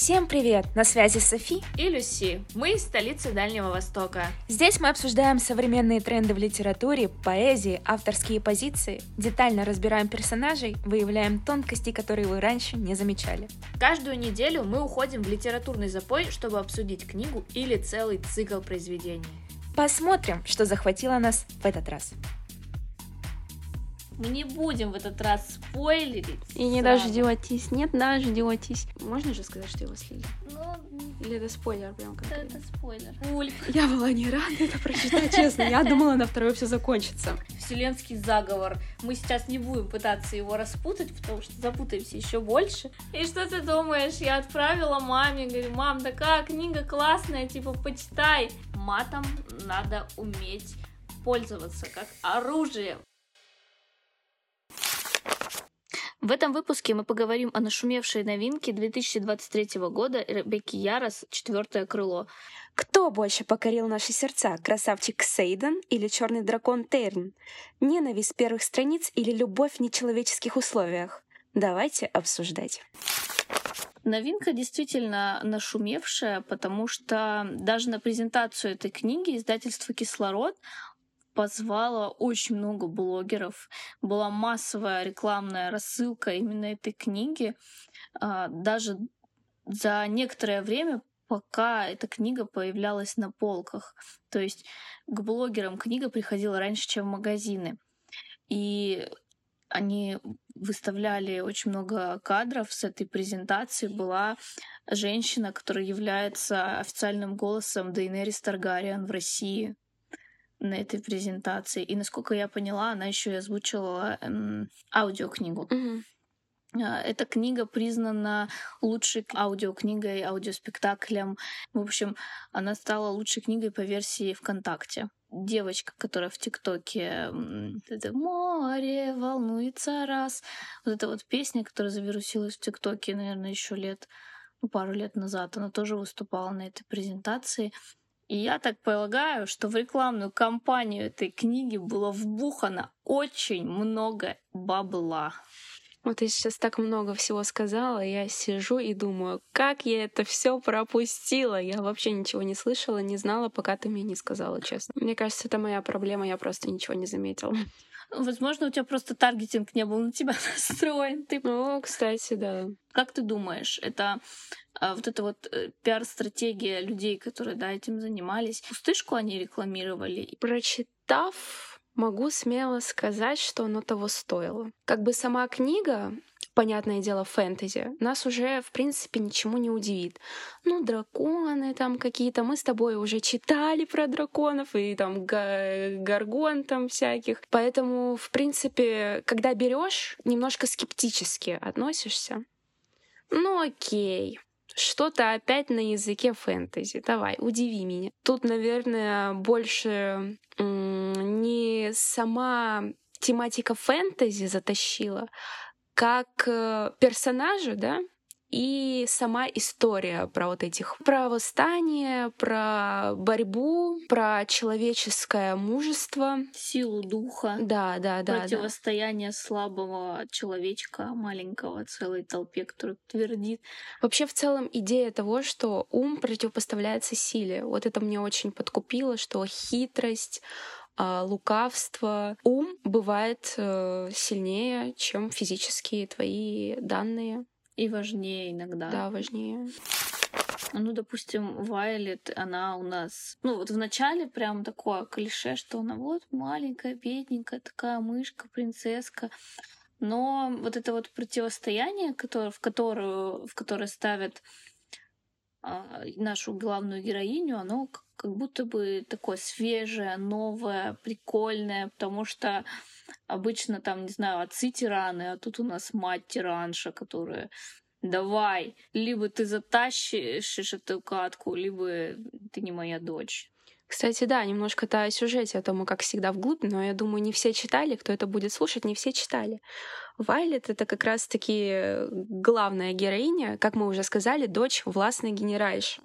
Всем привет! На связи Софи и Люси. Мы из столицы Дальнего Востока. Здесь мы обсуждаем современные тренды в литературе, поэзии, авторские позиции, детально разбираем персонажей, выявляем тонкости, которые вы раньше не замечали. Каждую неделю мы уходим в литературный запой, чтобы обсудить книгу или целый цикл произведений. Посмотрим, что захватило нас в этот раз. Мы не будем в этот раз спойлерить. И не сразу. дождетесь, нет, дождетесь. Можно же сказать, что его слили? Ну, Или это спойлер прям как? Это, это спойлер. Ульф. Я была не рада это прочитать, честно. Я думала, на второй все закончится. Вселенский заговор. Мы сейчас не будем пытаться его распутать, потому что запутаемся еще больше. И что ты думаешь? Я отправила маме, говорю, мам, такая книга классная, типа, почитай. Матом надо уметь пользоваться как оружием. В этом выпуске мы поговорим о нашумевшей новинке 2023 года Ребекки Ярос «Четвертое крыло». Кто больше покорил наши сердца, красавчик Сейден или черный дракон Терн? Ненависть первых страниц или любовь в нечеловеческих условиях? Давайте обсуждать. Новинка действительно нашумевшая, потому что даже на презентацию этой книги издательство «Кислород» позвала очень много блогеров. Была массовая рекламная рассылка именно этой книги. А, даже за некоторое время пока эта книга появлялась на полках. То есть к блогерам книга приходила раньше, чем в магазины. И они выставляли очень много кадров с этой презентации. Была женщина, которая является официальным голосом Дейнерис Таргариан в России на этой презентации. И насколько я поняла, она еще и озвучивала эм, аудиокнигу. Mm-hmm. Эта книга признана лучшей аудиокнигой, аудиоспектаклем. В общем, она стала лучшей книгой по версии ВКонтакте. Девочка, которая в ТикТоке это море волнуется раз. Вот эта вот песня, которая завирусилась в ТикТоке, наверное, еще лет, ну, пару лет назад, она тоже выступала на этой презентации. И я так полагаю, что в рекламную кампанию этой книги было вбухано очень много бабла. Вот я сейчас так много всего сказала, я сижу и думаю, как я это все пропустила. Я вообще ничего не слышала, не знала, пока ты мне не сказала, честно. Мне кажется, это моя проблема, я просто ничего не заметила. Возможно, у тебя просто таргетинг не был на тебя настроен. Ты... Ну, кстати, да. Как ты думаешь, это а, вот эта вот э, пиар-стратегия людей, которые да, этим занимались, пустышку они рекламировали? Прочитав, могу смело сказать, что оно того стоило. Как бы сама книга, понятное дело, фэнтези, нас уже, в принципе, ничему не удивит. Ну, драконы там какие-то, мы с тобой уже читали про драконов и там гаргон там всяких. Поэтому, в принципе, когда берешь, немножко скептически относишься. Ну, окей. Что-то опять на языке фэнтези. Давай, удиви меня. Тут, наверное, больше не сама тематика фэнтези затащила, как э, персонажи, да, и сама история про вот этих про восстание, про борьбу, про человеческое мужество, силу духа, да, да, да, противостояние да. слабого человечка маленького целой толпе, который твердит. Вообще в целом идея того, что ум противопоставляется силе, вот это мне очень подкупило, что хитрость а, лукавство. Ум бывает э, сильнее, чем физические твои данные. И важнее иногда. Да, важнее. Ну, допустим, Вайлет, она у нас... Ну, вот вначале прям такое клише, что она вот маленькая, бедненькая, такая мышка, принцесска. Но вот это вот противостояние, которое, в, которую, в которое ставят а, нашу главную героиню, оно как будто бы такое свежее, новое, прикольное, потому что обычно там, не знаю, отцы тираны, а тут у нас мать тиранша, которая давай, либо ты затащишь эту катку, либо ты не моя дочь. Кстати, да, немножко-то о сюжете, о том, как всегда вглубь, но я думаю, не все читали, кто это будет слушать, не все читали. Вайлет — это как раз-таки главная героиня, как мы уже сказали, дочь властной генеральши.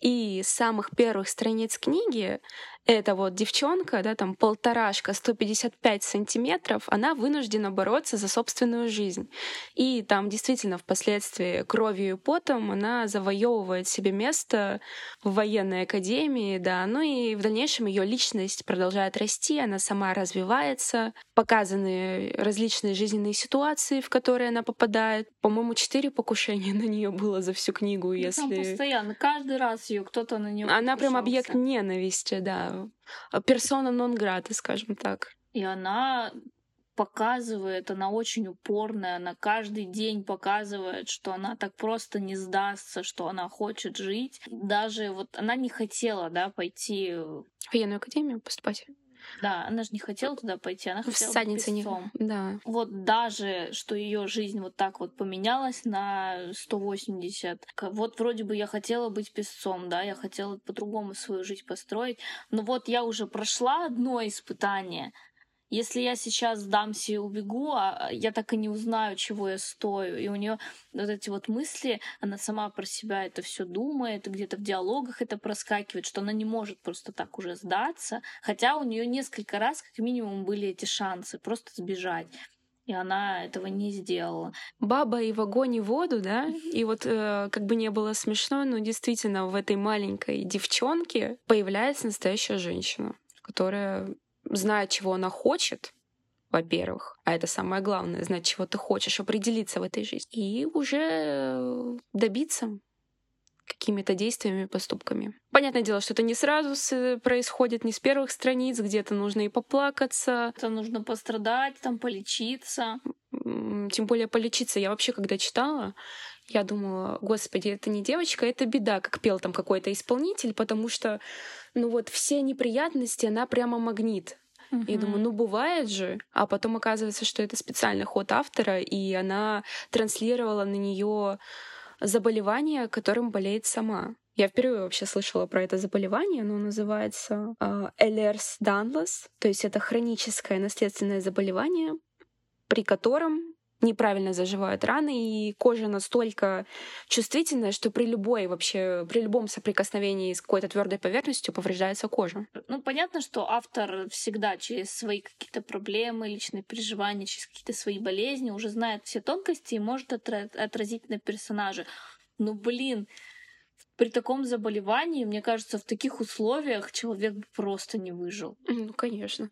И с самых первых страниц книги эта вот девчонка, да, там полторашка, 155 сантиметров, она вынуждена бороться за собственную жизнь. И там действительно впоследствии кровью и потом она завоевывает себе место в военной академии, да, ну и в дальнейшем ее личность продолжает расти, она сама развивается, показаны различные жизненные ситуации, в которые она попадает. По-моему, четыре покушения на нее было за всю книгу, Ну, если... Там постоянно, каждый раз ее кто-то на нее Она прям объект ненависти, да. Персона нон грата, скажем так. И она показывает, она очень упорная, она каждый день показывает, что она так просто не сдастся, что она хочет жить. Даже вот она не хотела, да, пойти... В военную академию поступать. Да, она же не хотела туда пойти, она хотела быть не... песцом. Да. Вот даже, что ее жизнь вот так вот поменялась на 180. К- Вот вроде бы я хотела быть песцом, да, я хотела по-другому свою жизнь построить. Но вот я уже прошла одно испытание. Если я сейчас сдамся и убегу, а я так и не узнаю, чего я стою. И у нее вот эти вот мысли, она сама про себя это все думает, где-то в диалогах это проскакивает, что она не может просто так уже сдаться. Хотя у нее несколько раз, как минимум, были эти шансы просто сбежать. И она этого не сделала. Баба и в огонь и воду, да? И вот э, как бы не было смешно, но действительно в этой маленькой девчонке появляется настоящая женщина, которая знает, чего она хочет, во-первых, а это самое главное, знать, чего ты хочешь, определиться в этой жизни, и уже добиться какими-то действиями, поступками. Понятное дело, что это не сразу происходит, не с первых страниц, где-то нужно и поплакаться, Там нужно пострадать, там полечиться. Тем более полечиться. Я вообще, когда читала, я думала, господи, это не девочка, это беда, как пел там какой-то исполнитель, потому что, ну вот, все неприятности, она прямо магнит. И Мгм. думаю, ну бывает же. А потом оказывается, что это специальный ход автора, и она транслировала на нее заболевание, которым болеет сама. Я впервые вообще слышала про это заболевание, оно называется Элерс Данлас, то есть это хроническое наследственное заболевание, при котором неправильно заживают раны, и кожа настолько чувствительная, что при любой вообще, при любом соприкосновении с какой-то твердой поверхностью повреждается кожа. Ну, понятно, что автор всегда через свои какие-то проблемы, личные переживания, через какие-то свои болезни уже знает все тонкости и может отра- отразить на персонаже. Ну, блин, при таком заболевании, мне кажется, в таких условиях человек бы просто не выжил. Ну, конечно.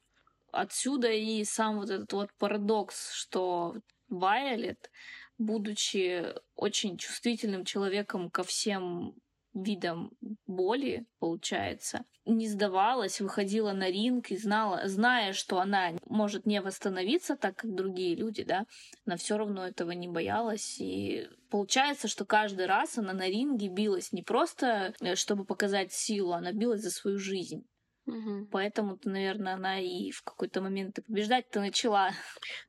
Отсюда и сам вот этот вот парадокс, что Вайолет, будучи очень чувствительным человеком ко всем видам боли, получается, не сдавалась, выходила на ринг и знала, зная, что она может не восстановиться так, как другие люди, да, она все равно этого не боялась. И получается, что каждый раз она на ринге билась не просто, э, чтобы показать силу, она билась за свою жизнь. Мгм. Поэтому-то, наверное, она и в какой-то момент побеждать-то начала.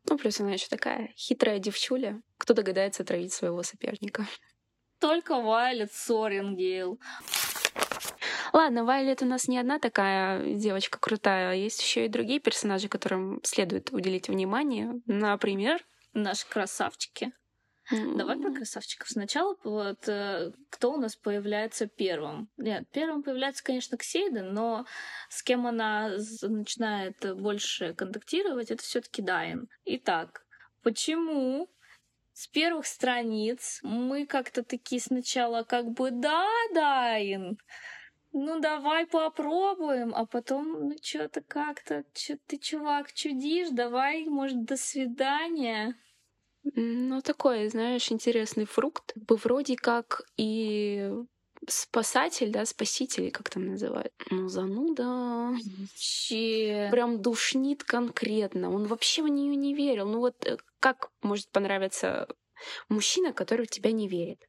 Ну, плюс она еще такая хитрая девчуля. Кто догадается травить своего соперника? Только Вайлет Сорингейл. Ладно, Вайлет у нас не одна такая девочка крутая, а есть еще и другие персонажи, которым следует уделить внимание. Например, Наши красавчики. Давай про красавчиков. Сначала вот э, кто у нас появляется первым? Нет, первым появляется, конечно, Ксейден, но с кем она начинает больше контактировать, это все таки Дайн. Итак, почему с первых страниц мы как-то такие сначала как бы «да, Дайн», ну давай попробуем, а потом, ну что-то как-то, чё ты, чувак, чудишь, давай, может, до свидания. Ну, такой, знаешь, интересный фрукт. Бы вроде как и спасатель, да, спаситель, как там называют. Ну, зануда. Че... Прям душнит конкретно. Он вообще в нее не верил. Ну вот э, как может понравиться мужчина, который в тебя не верит?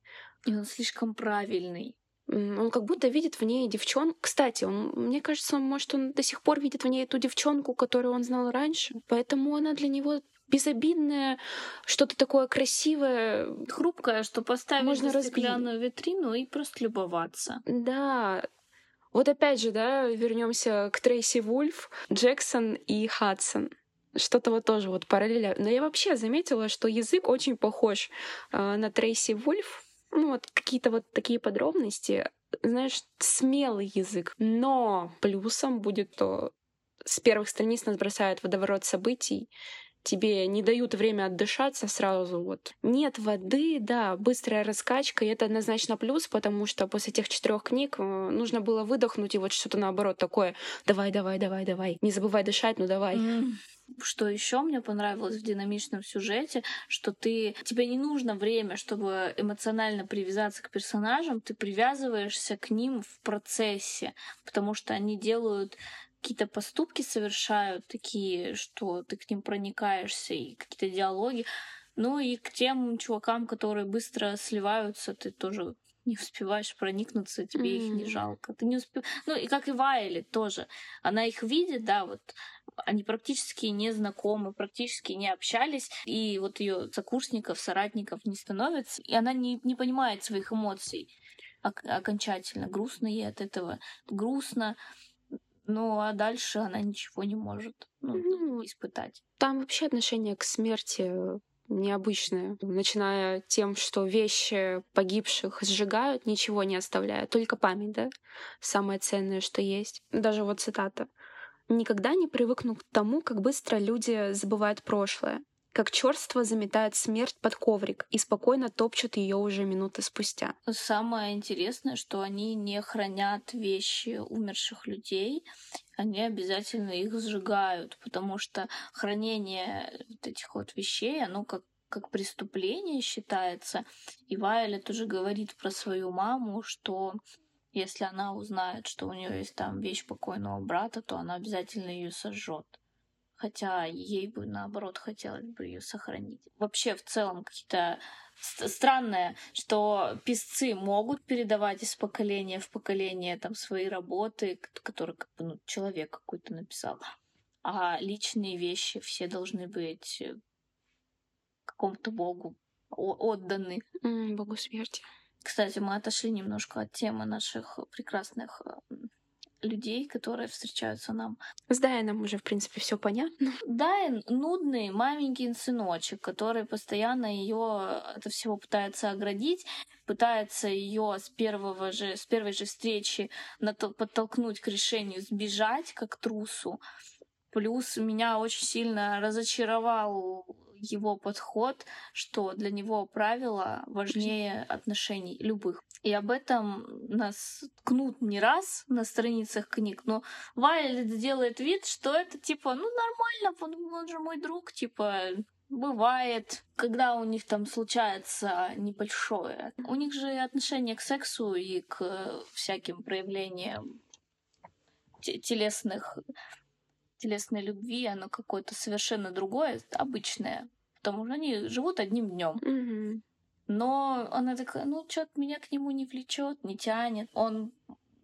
И он слишком правильный. Он как будто видит в ней девчонку. Кстати, он, мне кажется, он, может, он до сих пор видит в ней ту девчонку, которую он знал раньше. Поэтому она для него безобидная, что-то такое красивое. Хрупкая, что поставить Можно на стеклянную витрину и просто любоваться. Да. Вот опять же, да, вернемся к Трейси Вульф, Джексон и Хадсон. Что-то вот тоже вот параллеля. Но я вообще заметила, что язык очень похож э, на Трейси Вульф. Ну, вот какие-то вот такие подробности. знаешь, смелый язык. Но плюсом будет то, с первых страниц нас бросают водоворот событий, тебе не дают время отдышаться сразу. Вот. Нет воды, да, быстрая раскачка, и это однозначно плюс, потому что после тех четырех книг э, нужно было выдохнуть, и вот что-то наоборот такое. Давай, давай, давай, давай. Не забывай дышать, ну давай. Что еще мне понравилось в динамичном сюжете, что ты тебе не нужно время, чтобы эмоционально привязаться к персонажам, ты привязываешься к ним в процессе, потому что они делают какие-то поступки совершают такие, что ты к ним проникаешься, и какие-то диалоги. Ну и к тем чувакам, которые быстро сливаются, ты тоже не успеваешь проникнуться, тебе mm-hmm. их не жалко. Ты не успев... Ну и как и Вайли тоже. Она их видит, да, вот они практически не знакомы, практически не общались, и вот ее сокурсников, соратников не становится, и она не, не понимает своих эмоций окончательно. Грустно ей от этого. Грустно, ну, а дальше она ничего не может ну, ну, испытать. Там вообще отношение к смерти необычное, начиная тем, что вещи погибших сжигают, ничего не оставляя, только память, да, самое ценное, что есть. Даже вот цитата. «Никогда не привыкну к тому, как быстро люди забывают прошлое как черство заметает смерть под коврик и спокойно топчут ее уже минуты спустя. Самое интересное, что они не хранят вещи умерших людей, они обязательно их сжигают, потому что хранение вот этих вот вещей, оно как как преступление считается. И Вайлет уже говорит про свою маму, что если она узнает, что у нее есть там вещь покойного брата, то она обязательно ее сожжет хотя ей бы наоборот хотелось бы ее сохранить. Вообще в целом какие-то странное, что писцы могут передавать из поколения в поколение там свои работы, которые как бы, ну, человек какой-то написал, а личные вещи все должны быть э, какому-то богу отданы. Богу смерти. Кстати, мы отошли немножко от темы наших прекрасных людей, которые встречаются нам. С Дайаном уже, в принципе, все понятно. Дайан нудный маменький сыночек, который постоянно ее от всего пытается оградить, пытается ее с первого же, с первой же встречи подтолкнуть к решению сбежать, как трусу. Плюс меня очень сильно разочаровал его подход, что для него правила важнее отношений любых. И об этом нас кнут не раз на страницах книг, но Вайлет делает вид, что это типа, ну нормально, он, он же мой друг, типа, Бывает, когда у них там случается небольшое. У них же отношение к сексу и к всяким проявлениям телесных телесной любви, оно какое-то совершенно другое, обычное. Потому что они живут одним днем. Mm-hmm. Но она такая, ну, что-то меня к нему не влечет, не тянет. Он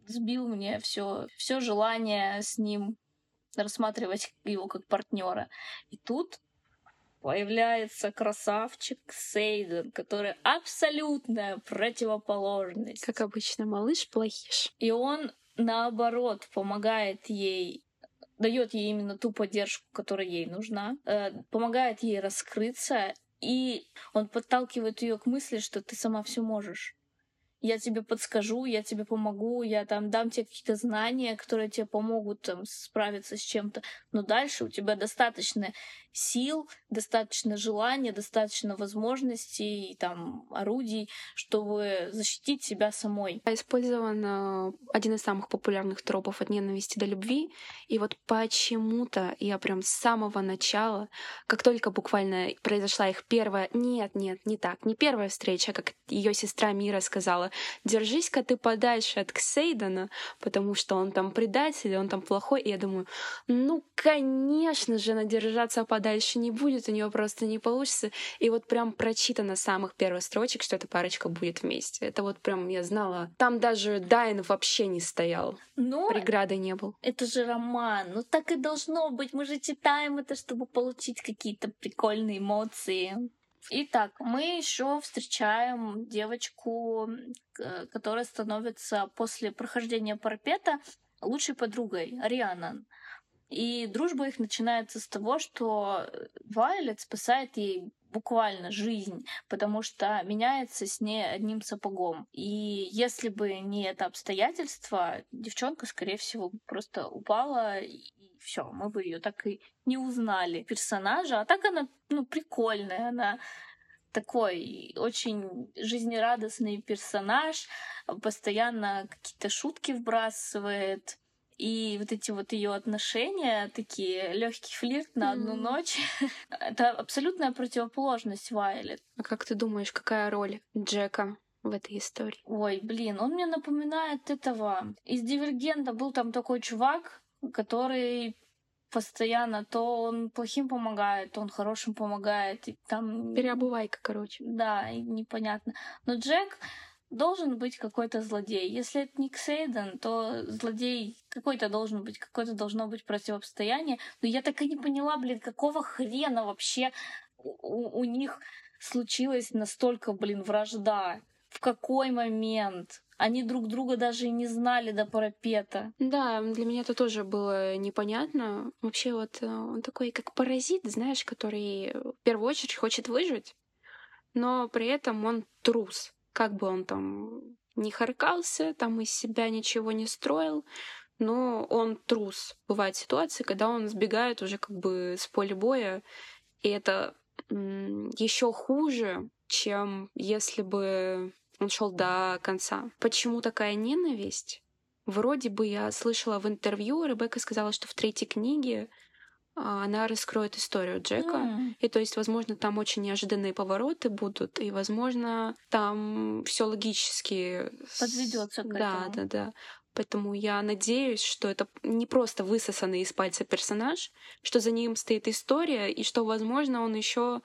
сбил мне все, все желание с ним рассматривать его как партнера. И тут появляется красавчик Сейден, который абсолютная противоположность. Как обычно, малыш плохиш. И он, наоборот, помогает ей дает ей именно ту поддержку, которая ей нужна, э, помогает ей раскрыться, и он подталкивает ее к мысли, что ты сама все можешь я тебе подскажу, я тебе помогу, я там дам тебе какие-то знания, которые тебе помогут там справиться с чем-то. Но дальше у тебя достаточно сил, достаточно желания, достаточно возможностей, и, там, орудий, чтобы защитить себя самой. Использован э, один из самых популярных тропов от ненависти до любви. И вот почему-то я прям с самого начала, как только буквально произошла их первая... Нет, нет, не так. Не первая встреча, как ее сестра Мира сказала держись-ка ты подальше от Ксейдена, потому что он там предатель, он там плохой. И я думаю, ну, конечно же, она держаться подальше не будет, у нее просто не получится. И вот прям прочитано с самых первых строчек, что эта парочка будет вместе. Это вот прям я знала. Там даже Дайн вообще не стоял. Но Преграды не был. Это же роман. Ну так и должно быть. Мы же читаем это, чтобы получить какие-то прикольные эмоции. Итак, мы еще встречаем девочку, которая становится после прохождения парапета лучшей подругой, Рианан. И дружба их начинается с того, что Вайлет спасает ей буквально жизнь, потому что меняется с ней одним сапогом. И если бы не это обстоятельство, девчонка, скорее всего, просто упала и все, мы бы ее так и не узнали персонажа. А так она, ну, прикольная, она такой очень жизнерадостный персонаж, постоянно какие-то шутки вбрасывает. И вот эти вот ее отношения, такие легкий флирт на одну mm. ночь, это абсолютная противоположность Вайлет. А как ты думаешь, какая роль Джека в этой истории? Ой, блин, он мне напоминает этого. Из Дивергента был там такой чувак, который постоянно то он плохим помогает, то он хорошим помогает. И там... Переобувайка, короче. Да, непонятно. Но Джек должен быть какой-то злодей. Если это не Ксейден, то злодей какой-то должен быть, какое-то должно быть противостояние. Но я так и не поняла, блин, какого хрена вообще у, у них случилась настолько, блин, вражда. В какой момент? Они друг друга даже и не знали до парапета. Да, для меня это тоже было непонятно. Вообще вот э, он такой как паразит, знаешь, который в первую очередь хочет выжить, но при этом он трус как бы он там не харкался, там из себя ничего не строил, но он трус. Бывают ситуации, когда он сбегает уже как бы с поля боя, и это еще хуже, чем если бы он шел до конца. Почему такая ненависть? Вроде бы я слышала в интервью, Ребекка сказала, что в третьей книге а, она раскроет историю Джека. Mm. И то есть, возможно, там очень неожиданные повороты будут, и, возможно, там все логически подведется к да, этому. Да, да, да. Поэтому я надеюсь, что это не просто высосанный из пальца персонаж, что за ним стоит история, и что, возможно, он еще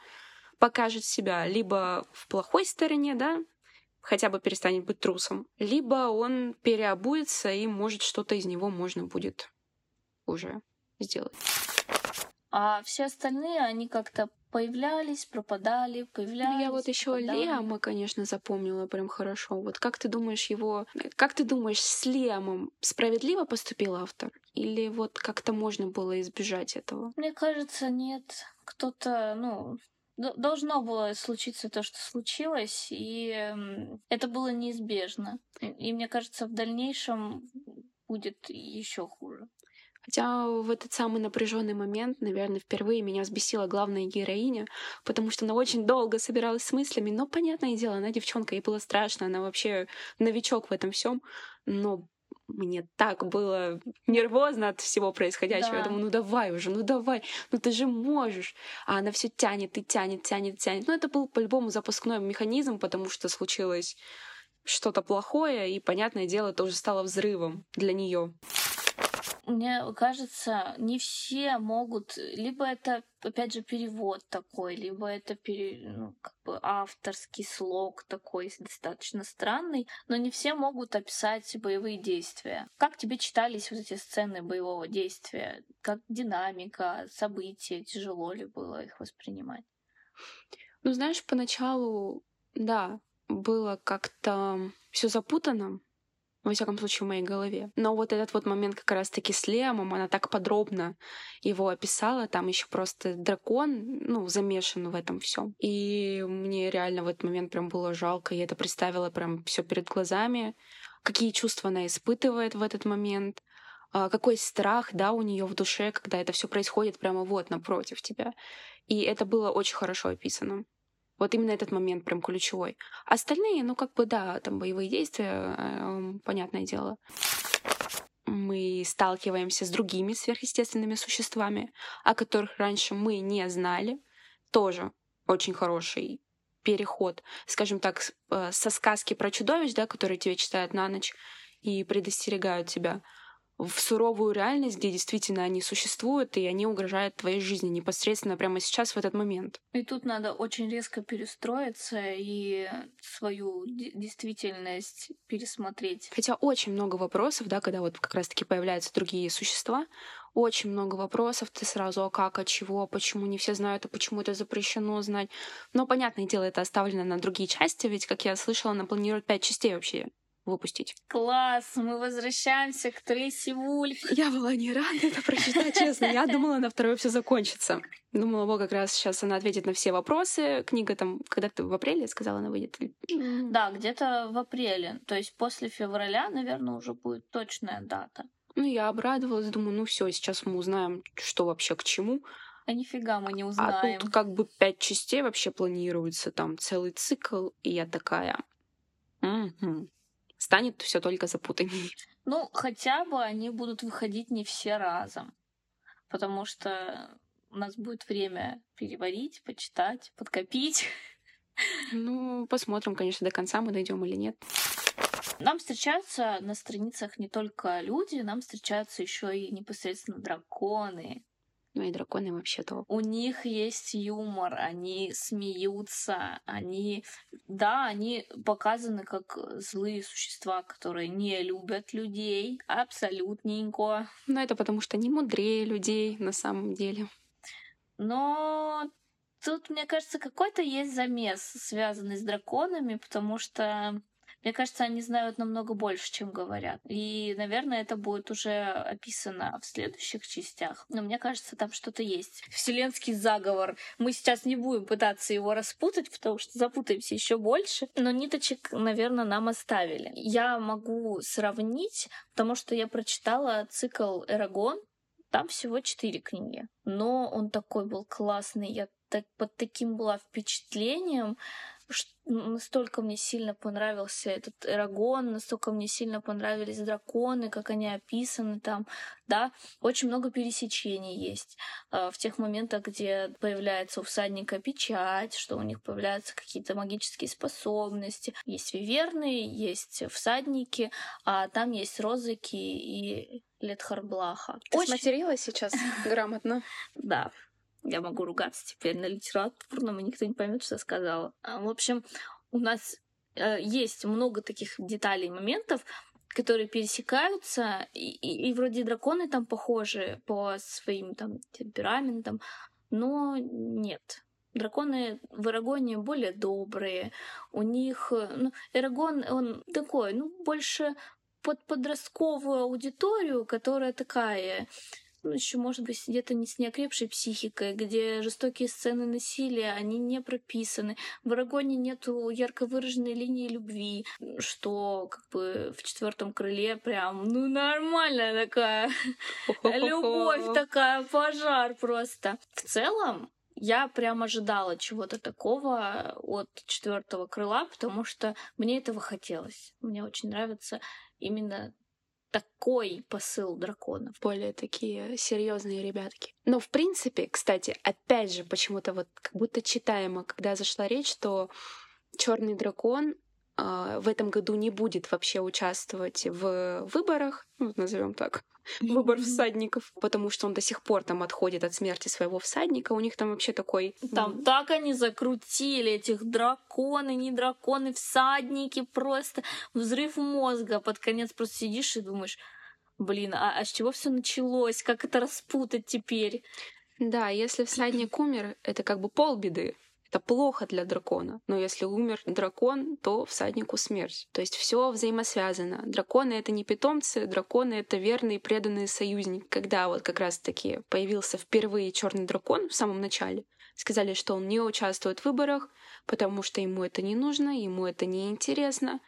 покажет себя либо в плохой стороне, да, хотя бы перестанет быть трусом, либо он переобуется, и, может, что-то из него можно будет уже сделать. А все остальные, они как-то появлялись, пропадали, появлялись. Ну, я вот еще Лиама, конечно, запомнила прям хорошо. Вот как ты думаешь его... Как ты думаешь, с Лиамом справедливо поступил автор? Или вот как-то можно было избежать этого? Мне кажется, нет. Кто-то, ну, должно было случиться то, что случилось, и это было неизбежно. И мне кажется, в дальнейшем будет еще хуже. Хотя в этот самый напряженный момент, наверное, впервые меня взбесила главная героиня, потому что она очень долго собиралась с мыслями. Но, понятное дело, она девчонка, ей было страшно, она вообще новичок в этом всем. Но мне так было нервозно от всего происходящего. Да. Я думаю, ну давай уже, ну давай, ну ты же можешь. А она все тянет и тянет, тянет, тянет. Ну это был по-любому запускной механизм, потому что случилось что-то плохое, и, понятное дело, это уже стало взрывом для нее мне кажется, не все могут, либо это, опять же, перевод такой, либо это пере, ну, как бы авторский слог такой достаточно странный, но не все могут описать боевые действия. Как тебе читались вот эти сцены боевого действия? Как динамика, события, тяжело ли было их воспринимать? Ну, знаешь, поначалу, да, было как-то все запутано, во всяком случае, в моей голове. Но вот этот вот момент как раз-таки с Лемом, она так подробно его описала, там еще просто дракон, ну, замешан в этом всем. И мне реально в этот момент прям было жалко, я это представила прям все перед глазами, какие чувства она испытывает в этот момент, а, какой страх, да, у нее в душе, когда это все происходит прямо вот напротив тебя. И это было очень хорошо описано. Вот именно этот момент прям ключевой. Остальные, ну как бы да, там боевые действия, э, понятное дело. Мы сталкиваемся с другими сверхъестественными существами, о которых раньше мы не знали. Тоже очень хороший переход, скажем так, э, со сказки про чудовищ, да, которые тебе читают на ночь и предостерегают тебя, в суровую реальность, где действительно они существуют, и они угрожают твоей жизни непосредственно прямо сейчас, в этот момент. И тут надо очень резко перестроиться и свою действительность пересмотреть. Хотя очень много вопросов, да, когда вот как раз-таки появляются другие существа, очень много вопросов, ты сразу, а как, а чего, почему не все знают, а почему это запрещено знать. Но, понятное дело, это оставлено на другие части, ведь, как я слышала, она планирует пять частей вообще выпустить. Класс! Мы возвращаемся к Трейси Вульф. Я была не рада это прочитать, честно. Я думала, на второй все закончится. Думала, вот как раз сейчас она ответит на все вопросы. Книга там, когда ты в апреле сказала, она выйдет? Да, где-то в апреле. То есть после февраля, наверное, уже будет точная дата. Ну, я обрадовалась, думаю, ну все, сейчас мы узнаем, что вообще к чему. А нифига мы не узнаем. А тут как бы пять частей вообще планируется, там целый цикл, и я такая... Угу. Станет все только запутаннее. Ну, хотя бы они будут выходить не все разом. Потому что у нас будет время переварить, почитать, подкопить. Ну, посмотрим, конечно, до конца мы дойдем или нет. Нам встречаются на страницах не только люди, нам встречаются еще и непосредственно драконы. Ну и драконы вообще то. У них есть юмор, они смеются, они, да, они показаны как злые существа, которые не любят людей, абсолютненько. Но это потому что они мудрее людей на самом деле. Но тут, мне кажется, какой-то есть замес, связанный с драконами, потому что мне кажется, они знают намного больше, чем говорят. И, наверное, это будет уже описано в следующих частях. Но мне кажется, там что-то есть. Вселенский заговор. Мы сейчас не будем пытаться его распутать, потому что запутаемся еще больше. Но ниточек, наверное, нам оставили. Я могу сравнить, потому что я прочитала цикл Эрагон. Там всего четыре книги. Но он такой был классный. Я так, под таким была впечатлением настолько мне сильно понравился этот Эрагон, настолько мне сильно понравились драконы, как они описаны там, да, очень много пересечений есть э, в тех моментах, где появляется у всадника печать, что у них появляются какие-то магические способности. Есть виверны, есть всадники, а там есть розыки и Летхарблаха. Ты очень... сматерилась сейчас грамотно? Да я могу ругаться теперь на литературном, и никто не поймет, что я сказала. А, в общем, у нас э, есть много таких деталей моментов, которые пересекаются, и, и, и вроде драконы там похожи по своим там темпераментам, но нет. Драконы в Эрагоне более добрые. У них... Э, ну, Эрагон, он такой, ну, больше под подростковую аудиторию, которая такая ну, еще, может быть, где-то не с неокрепшей психикой, где жестокие сцены насилия, они не прописаны. В Арагоне нету ярко выраженной линии любви, что как бы в четвертом крыле прям, ну, нормальная такая любовь такая, пожар просто. В целом, я прям ожидала чего-то такого от четвертого крыла, потому что мне этого хотелось. Мне очень нравится именно такой посыл драконов. Более такие серьезные ребятки. Но в принципе, кстати, опять же, почему-то вот как будто читаемо, когда зашла речь, что черный дракон а, в этом году не будет вообще участвовать в выборах, ну, назовем так, выбор всадников, потому что он до сих пор там отходит от смерти своего всадника. У них там вообще такой... Там так они закрутили этих драконы, не драконы, всадники, просто взрыв мозга. Под конец просто сидишь и думаешь, блин, а, а с чего все началось? Как это распутать теперь? Да, если всадник умер, это как бы полбеды. Это плохо для дракона. Но если умер дракон, то всаднику смерть. То есть все взаимосвязано. Драконы это не питомцы, драконы это верные преданные союзники. Когда вот как раз таки появился впервые черный дракон в самом начале, сказали, что он не участвует в выборах, потому что ему это не нужно, ему это не интересно.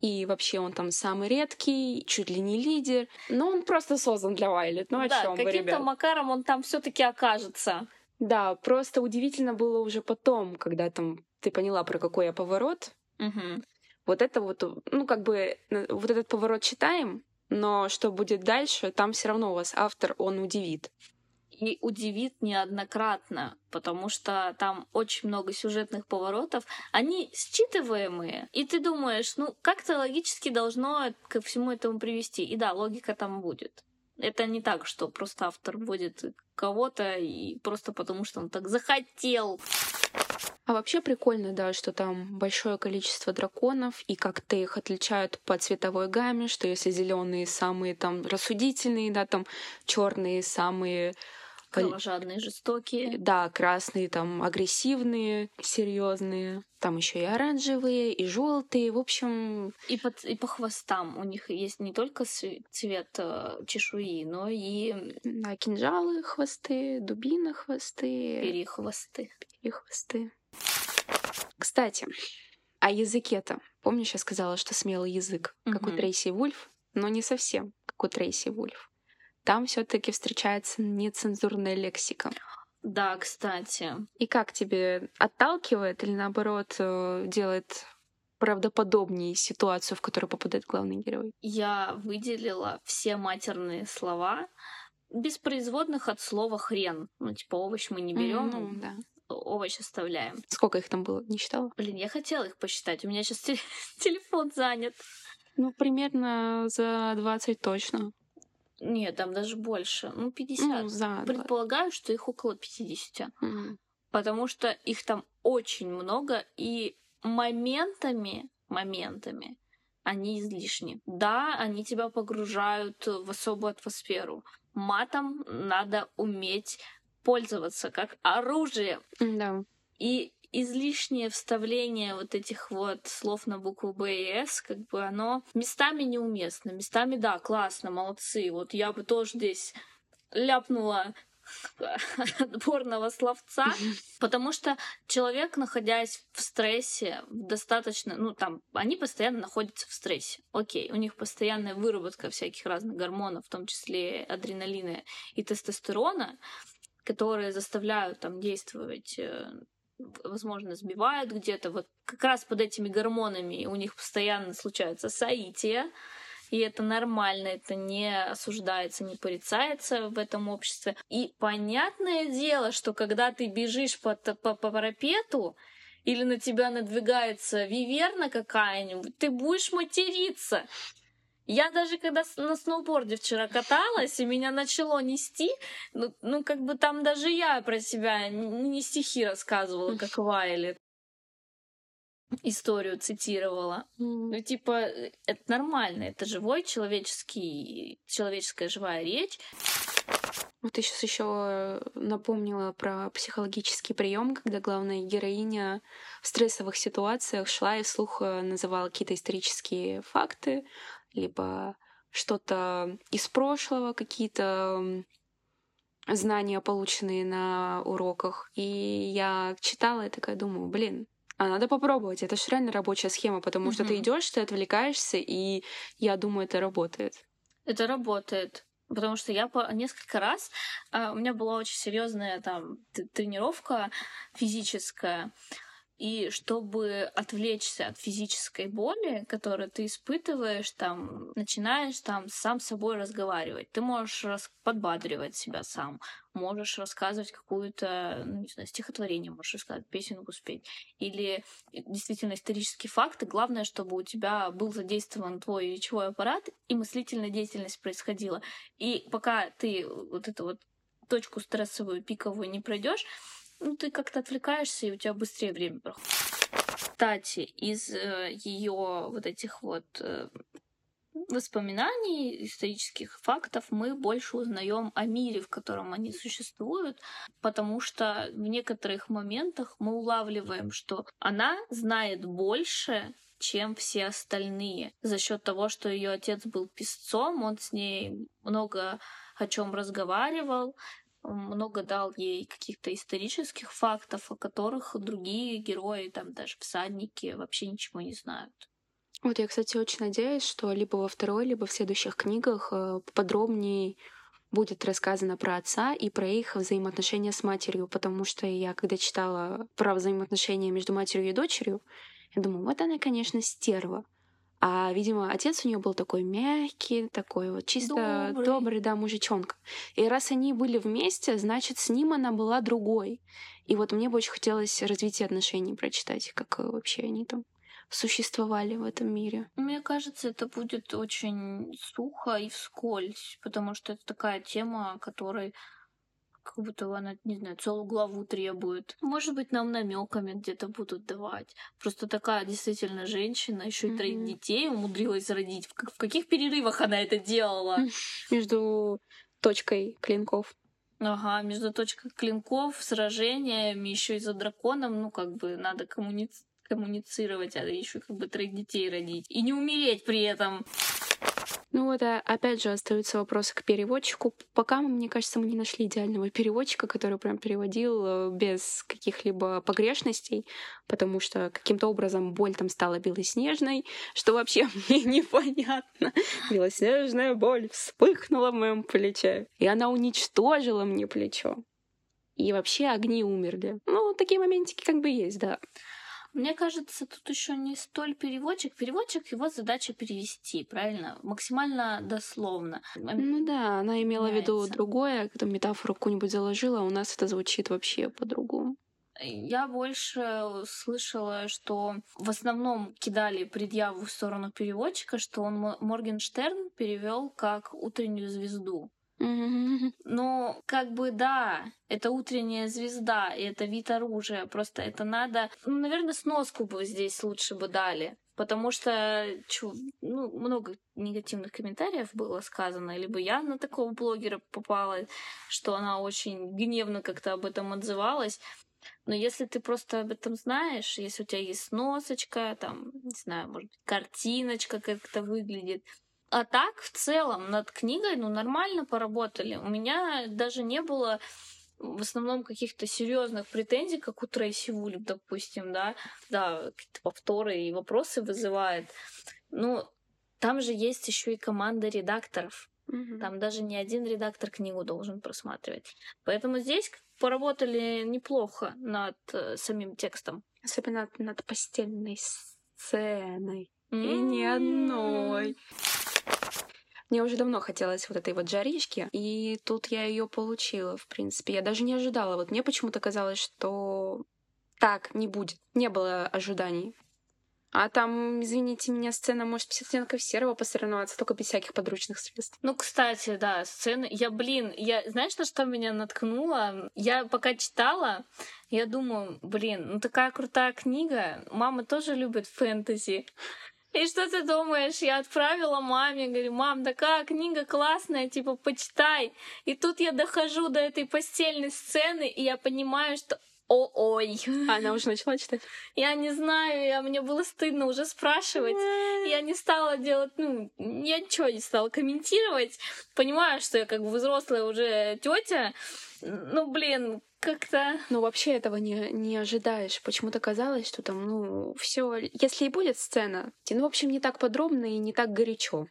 И вообще он там самый редкий, чуть ли не лидер. Но он просто создан для Вайлет. Ну о да, чем вы, каким-то макаром он там все-таки окажется. Да, просто удивительно было уже потом, когда там ты поняла, про какой я поворот. Угу. Вот это вот, ну, как бы, вот этот поворот читаем, но что будет дальше, там все равно у вас автор, он удивит. И удивит неоднократно, потому что там очень много сюжетных поворотов. Они считываемые, и ты думаешь, ну, как-то логически должно ко всему этому привести. И да, логика там будет. Это не так, что просто автор вводит кого-то и просто потому, что он так захотел. А вообще прикольно, да, что там большое количество драконов, и как-то их отличают по цветовой гамме, что если зеленые самые там рассудительные, да, там черные самые Кровожадные, жестокие. Да, красные, там агрессивные, серьезные. Там еще и оранжевые, и желтые. В общем. И по, и по хвостам. У них есть не только цвет э, чешуи, но и. Да, кинжалы, хвосты, дубины, хвосты. Перехвосты. Перехвосты. Кстати, о языке-то. Помнишь, я сказала, что смелый язык, угу. как у Трейси Вульф, но не совсем, как у Трейси Вульф. Там все-таки встречается нецензурная лексика. Да, кстати. И как тебе отталкивает или наоборот э, делает правдоподобнее ситуацию, в которую попадает главный герой? Я выделила все матерные слова без производных от слова хрен. Ну, типа овощ мы не берем, mm-hmm, да. овощ оставляем. Сколько их там было? Не считала? Блин, я хотела их посчитать. У меня сейчас телефон занят. Ну, примерно за 20 точно. Нет, там даже больше. Ну, 50. Ну, за Предполагаю, что их около 50. Mm. Потому что их там очень много, и моментами, моментами они излишни. Да, они тебя погружают в особую атмосферу. Матом надо уметь пользоваться как оружие. Да. И излишнее вставление вот этих вот слов на букву Б и С, как бы оно местами неуместно, местами, да, классно, молодцы. Вот я бы тоже здесь ляпнула отборного словца, потому что человек, находясь в стрессе, достаточно, ну там, они постоянно находятся в стрессе. Окей, у них постоянная выработка всяких разных гормонов, в том числе адреналина и тестостерона, которые заставляют там действовать э, возможно, сбивают где-то. Вот как раз под этими гормонами у них постоянно случаются соития, и это нормально, это не осуждается, не порицается в этом обществе. И понятное дело, что когда ты бежишь по, по, по парапету, или на тебя надвигается виверна какая-нибудь, ты будешь материться. Я даже когда на сноуборде вчера каталась, и меня начало нести, ну, ну как бы там даже я про себя не стихи рассказывала, как Вайли историю цитировала. Ну, типа, э, это нормально, это живой человеческий, человеческая живая речь. Вот ты сейчас еще напомнила про психологический прием, когда главная героиня в стрессовых ситуациях шла и вслух э, называла какие-то исторические факты, либо что-то из прошлого, какие-то знания, полученные на уроках. И я читала и такая думаю, блин, а надо попробовать. Это же реально рабочая схема, потому mm-hmm. что ты идешь, ты отвлекаешься, и я думаю, это работает. Это работает. Потому что я по несколько раз а, у меня была очень серьезная там тренировка физическая. И чтобы отвлечься от физической боли, которую ты испытываешь, там, начинаешь там сам с собой разговаривать. Ты можешь рас... подбадривать себя сам, можешь рассказывать какую-то, ну, не знаю, стихотворение, можешь рассказать, песенку спеть. Или действительно исторические факты. Главное, чтобы у тебя был задействован твой речевой аппарат, и мыслительная деятельность происходила. И пока ты вот эту вот точку стрессовую, пиковую не пройдешь, ну, ты как-то отвлекаешься, и у тебя быстрее время проходит. Кстати, из э, ее вот этих вот э, воспоминаний, исторических фактов мы больше узнаем о мире, в котором они существуют, потому что в некоторых моментах мы улавливаем, что она знает больше, чем все остальные. За счет того, что ее отец был писцом, он с ней много о чем разговаривал, много дал ей каких-то исторических фактов, о которых другие герои, там даже всадники, вообще ничего не знают. Вот я, кстати, очень надеюсь, что либо во второй, либо в следующих книгах э, подробнее будет рассказано про отца и про их взаимоотношения с матерью, потому что я, когда читала про взаимоотношения между матерью и дочерью, я думаю, вот она, конечно, стерва. А, видимо, отец у нее был такой мягкий, такой вот чисто добрый, добрый да, мужичонка. И раз они были вместе, значит, с ним она была другой. И вот мне бы очень хотелось развитие отношений прочитать, как вообще они там существовали в этом мире. Мне кажется, это будет очень сухо и вскользь, потому что это такая тема, которой как будто она, не знаю, целую главу требует. Может быть, нам намеками где-то будут давать. Просто такая действительно женщина, еще и троих детей умудрилась родить. В, каких перерывах она это делала? Между точкой клинков. Ага, между точкой клинков, сражениями, еще и за драконом, ну, как бы надо коммуницировать коммуницировать, а еще как бы троих детей родить. И не умереть при этом. Ну вот, а опять же, остаются вопросы к переводчику. Пока, мне кажется, мы не нашли идеального переводчика, который прям переводил э, без каких-либо погрешностей, потому что каким-то образом боль там стала белоснежной, что вообще мне непонятно. Белоснежная боль вспыхнула в моем плече, и она уничтожила мне плечо. И вообще огни умерли. Ну, такие моментики как бы есть, да. Мне кажется, тут еще не столь переводчик. Переводчик его задача перевести, правильно? Максимально дословно. Ну да, она имела в виду другое, когда метафору какую-нибудь заложила, а у нас это звучит вообще по-другому. Я больше слышала, что в основном кидали предъяву в сторону переводчика, что он Моргенштерн перевел как утреннюю звезду. Ну, как бы да, это утренняя звезда, и это вид оружия. Просто это надо... Ну, наверное, сноску бы здесь лучше бы дали. Потому что чу, ну, много негативных комментариев было сказано, либо я на такого блогера попала, что она очень гневно как-то об этом отзывалась. Но если ты просто об этом знаешь, если у тебя есть сносочка, там, не знаю, может быть, картиночка, как это выглядит, а так, в целом, над книгой, ну, нормально поработали. У меня даже не было в основном каких-то серьезных претензий, как у Трейси Вульф, допустим, да, да, какие-то повторы и вопросы вызывает. Ну, там же есть еще и команда редакторов. Mm-hmm. Там даже не один редактор книгу должен просматривать. Поэтому здесь поработали неплохо над э, самим текстом. Особенно над, постельной сценой. Mm-hmm. И ни одной. Мне уже давно хотелось вот этой вот жарички, и тут я ее получила, в принципе. Я даже не ожидала. Вот мне почему-то казалось, что так не будет. Не было ожиданий. А там, извините меня, сцена может 50 оттенков серого посоревноваться, только без всяких подручных средств. Ну, кстати, да, сцены... Я, блин, я... Знаешь, на что меня наткнуло? Я пока читала, я думаю, блин, ну такая крутая книга. Мама тоже любит фэнтези. И что ты думаешь? Я отправила маме, говорю, мам, такая книга классная, типа, почитай. И тут я дохожу до этой постельной сцены, и я понимаю, что о-ой. она уже начала читать? Я не знаю, я, мне было стыдно уже спрашивать. Я не стала делать, ну, ничего не стала комментировать. Понимаю, что я как бы взрослая уже тетя. Ну, блин, как-то... Ну, вообще этого не, не ожидаешь. Почему-то казалось, что там, ну, все, если и будет сцена, ну, в общем, не так подробно и не так горячо.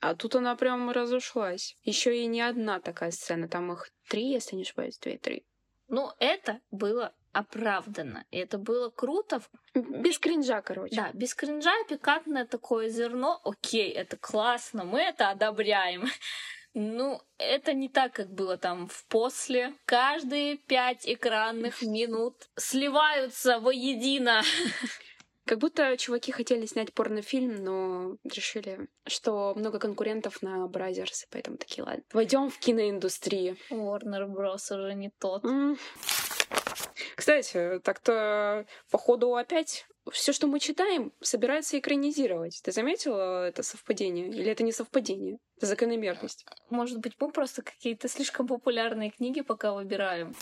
А тут она прям разошлась. Еще и не одна такая сцена, там их три, если не ошибаюсь, две-три. Ну, это было оправдано. И это было круто. Без кринжа, короче. Да, без кринжа, пикантное такое зерно. Окей, это классно, мы это одобряем. Ну, это не так, как было там в после. Каждые пять экранных минут сливаются воедино. Как будто чуваки хотели снять порнофильм, но решили, что много конкурентов на Brazzers, поэтому такие, ладно, войдем в киноиндустрию. Warner Bros. уже не тот. Mm. Кстати, так-то, походу, опять все, что мы читаем, собирается экранизировать. Ты заметила это совпадение? Или это не совпадение? Это закономерность? Может быть, мы просто какие-то слишком популярные книги пока выбираем.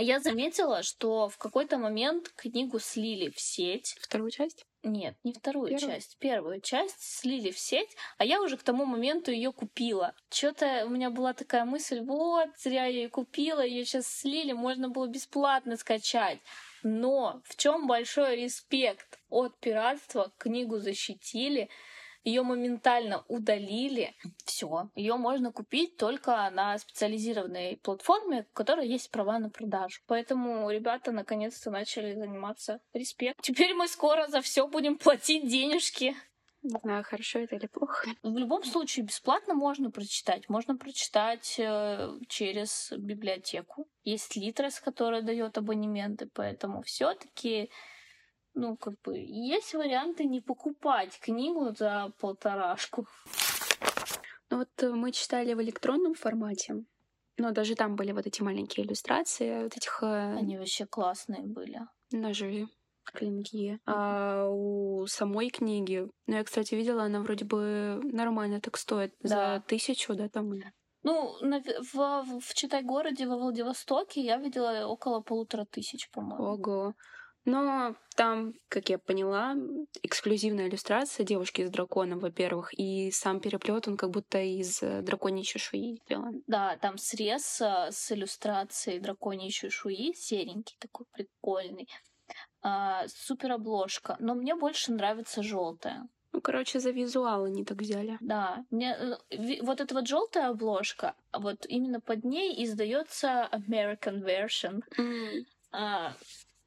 Я заметила, что в какой-то момент книгу слили в сеть. Вторую часть? Нет, не вторую первую? часть. Первую часть слили в сеть, а я уже к тому моменту ее купила. Что-то у меня была такая мысль, вот, зря я ее купила, ее сейчас слили, можно было бесплатно скачать. Но в чем большой респект от пиратства? Книгу защитили, ее моментально удалили. Все, ее можно купить только на специализированной платформе, в которой есть права на продажу. Поэтому ребята наконец-то начали заниматься. Респект. Теперь мы скоро за все будем платить денежки. Не знаю, хорошо это или плохо. В любом случае, бесплатно можно прочитать. Можно прочитать э, через библиотеку. Есть Литрес, которая дает абонементы, поэтому все-таки ну, как бы, есть варианты не покупать книгу за полторашку. Ну вот э, мы читали в электронном формате, но даже там были вот эти маленькие иллюстрации, вот этих... Э, Они вообще классные были. Ножи клинки. А у самой книги, ну, я, кстати, видела, она вроде бы нормально так стоит. Да. За тысячу, да, там? Ну, на, в, в Читай-городе, во Владивостоке я видела около полутора тысяч, по-моему. Ого. Но там, как я поняла, эксклюзивная иллюстрация девушки с драконом, во-первых, и сам переплет он как будто из э, драконьей чешуи сделан. Да, там срез э, с иллюстрацией драконьей чешуи, серенький такой прикольный. А, супер обложка. Но мне больше нравится желтая. Ну, короче, за визуал они так взяли. Да, мне э, вот эта вот желтая обложка, вот именно под ней издается American version. Mm. А,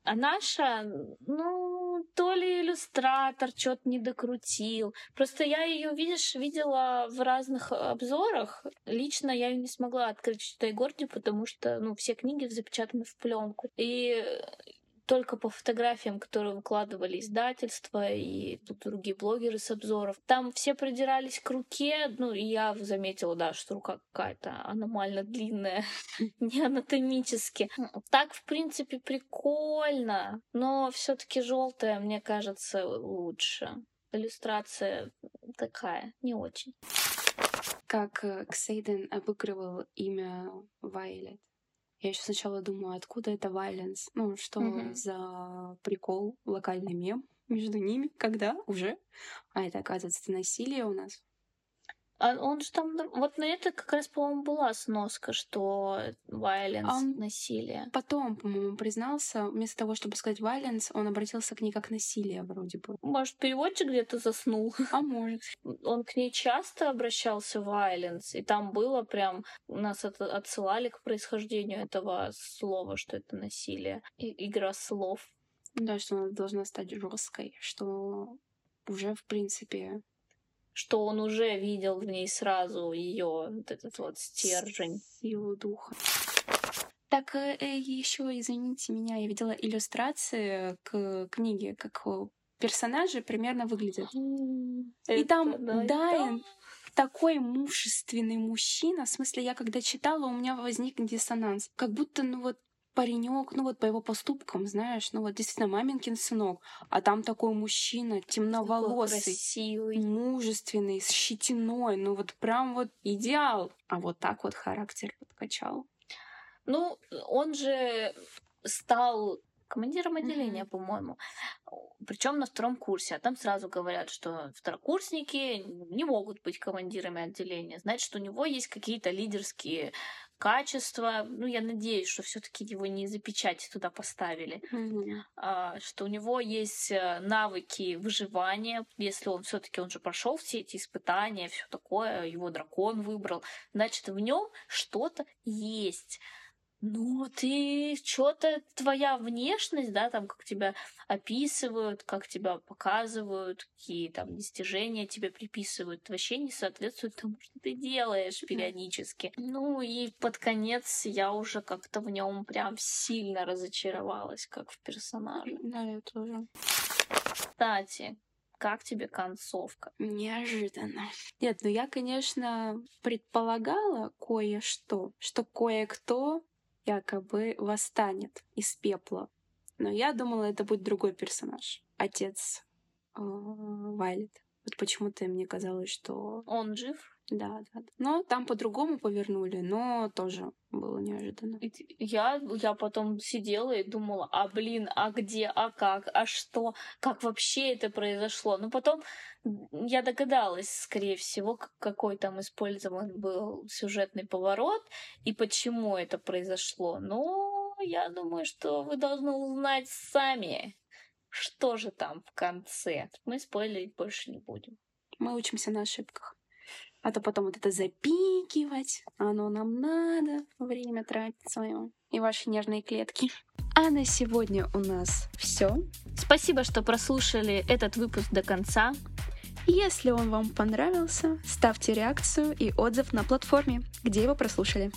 а наша, ну, то ли иллюстратор что-то не докрутил. Просто я ее, видишь, видела в разных обзорах. Лично я ее не смогла открыть в Читай-Горде, потому что, ну, все книги запечатаны в пленку. И только по фотографиям, которые выкладывали издательства и другие блогеры с обзоров. Там все придирались к руке, ну, и я заметила, да, что рука какая-то аномально длинная, не анатомически. Так, в принципе, прикольно, но все таки желтая, мне кажется, лучше. Иллюстрация такая, не очень. Как э, Ксейден обыгрывал имя Вайлет. Я еще сначала думаю, откуда это violence? Ну, что mm-hmm. за прикол, локальный мем между ними, когда уже? А это, оказывается, насилие у нас. А он же там... Вот на это как раз, по-моему, была сноска, что violence, он насилие. Потом, по-моему, признался, вместо того, чтобы сказать violence, он обратился к ней как насилие вроде бы. Может, переводчик где-то заснул? А может. Он к ней часто обращался violence, и там было прям... Нас это отсылали к происхождению этого слова, что это насилие. И игра слов. Да, что она должна стать жесткой, что уже, в принципе, что он уже видел в ней сразу ее вот этот вот стержень. Силу духа. Так, э, э еще, извините меня, я видела иллюстрации к книге, как персонажи примерно выглядят. Это, И там да, Дайан да. такой мужественный мужчина. В смысле, я когда читала, у меня возник диссонанс. Как будто, ну вот, паренек, ну вот по его поступкам, знаешь, ну вот действительно маменькин сынок, а там такой мужчина, темноволосый, красивый. мужественный, с щетиной, ну вот прям вот идеал. А вот так вот характер подкачал. Ну, он же стал командиром отделения, mm-hmm. по-моему. Причем на втором курсе. А там сразу говорят, что второкурсники не могут быть командирами отделения. Значит, у него есть какие-то лидерские качества. Ну, я надеюсь, что все-таки его не за печать туда поставили. Mm-hmm. А, что у него есть э, навыки выживания, если он все-таки он же прошел все эти испытания, все такое, его дракон выбрал, значит, в нем что-то есть ну, ты что-то, твоя внешность, да, там, как тебя описывают, как тебя показывают, какие там достижения тебе приписывают, вообще не соответствует тому, что ты делаешь периодически. Ну, и под конец я уже как-то в нем прям сильно разочаровалась, как в персонаже. Да, я тоже. Кстати, как тебе концовка? Неожиданно. Нет, ну я, конечно, предполагала кое-что, что кое-кто якобы восстанет из пепла. Но я думала, это будет другой персонаж. Отец э, Вайлет. Вот почему-то мне казалось, что... Он жив? Да, да. Но там по-другому повернули, но тоже было неожиданно. Я, я потом сидела и думала, а блин, а где, а как, а что, как вообще это произошло. Но потом я догадалась, скорее всего, какой там использован был сюжетный поворот и почему это произошло. Но я думаю, что вы должны узнать сами, что же там в конце. Мы спойлерить больше не будем. Мы учимся на ошибках. А то потом вот это запикивать, оно нам надо, время тратить свое и ваши нервные клетки. А на сегодня у нас все. Спасибо, что прослушали этот выпуск до конца. Если он вам понравился, ставьте реакцию и отзыв на платформе, где его прослушали.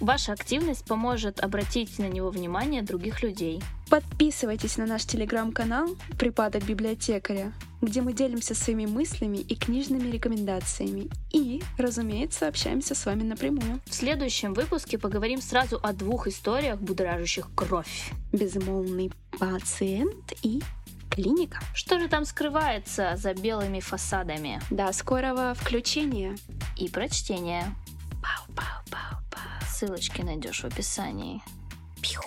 Ваша активность поможет обратить на него внимание других людей. Подписывайтесь на наш телеграм-канал «Припадок библиотекаря», где мы делимся своими мыслями и книжными рекомендациями. И, разумеется, общаемся с вами напрямую. В следующем выпуске поговорим сразу о двух историях, будоражащих кровь. Безмолвный пациент и клиника. Что же там скрывается за белыми фасадами? До скорого включения и прочтения. Пау-пау. Ссылочки найдешь в описании. Пью.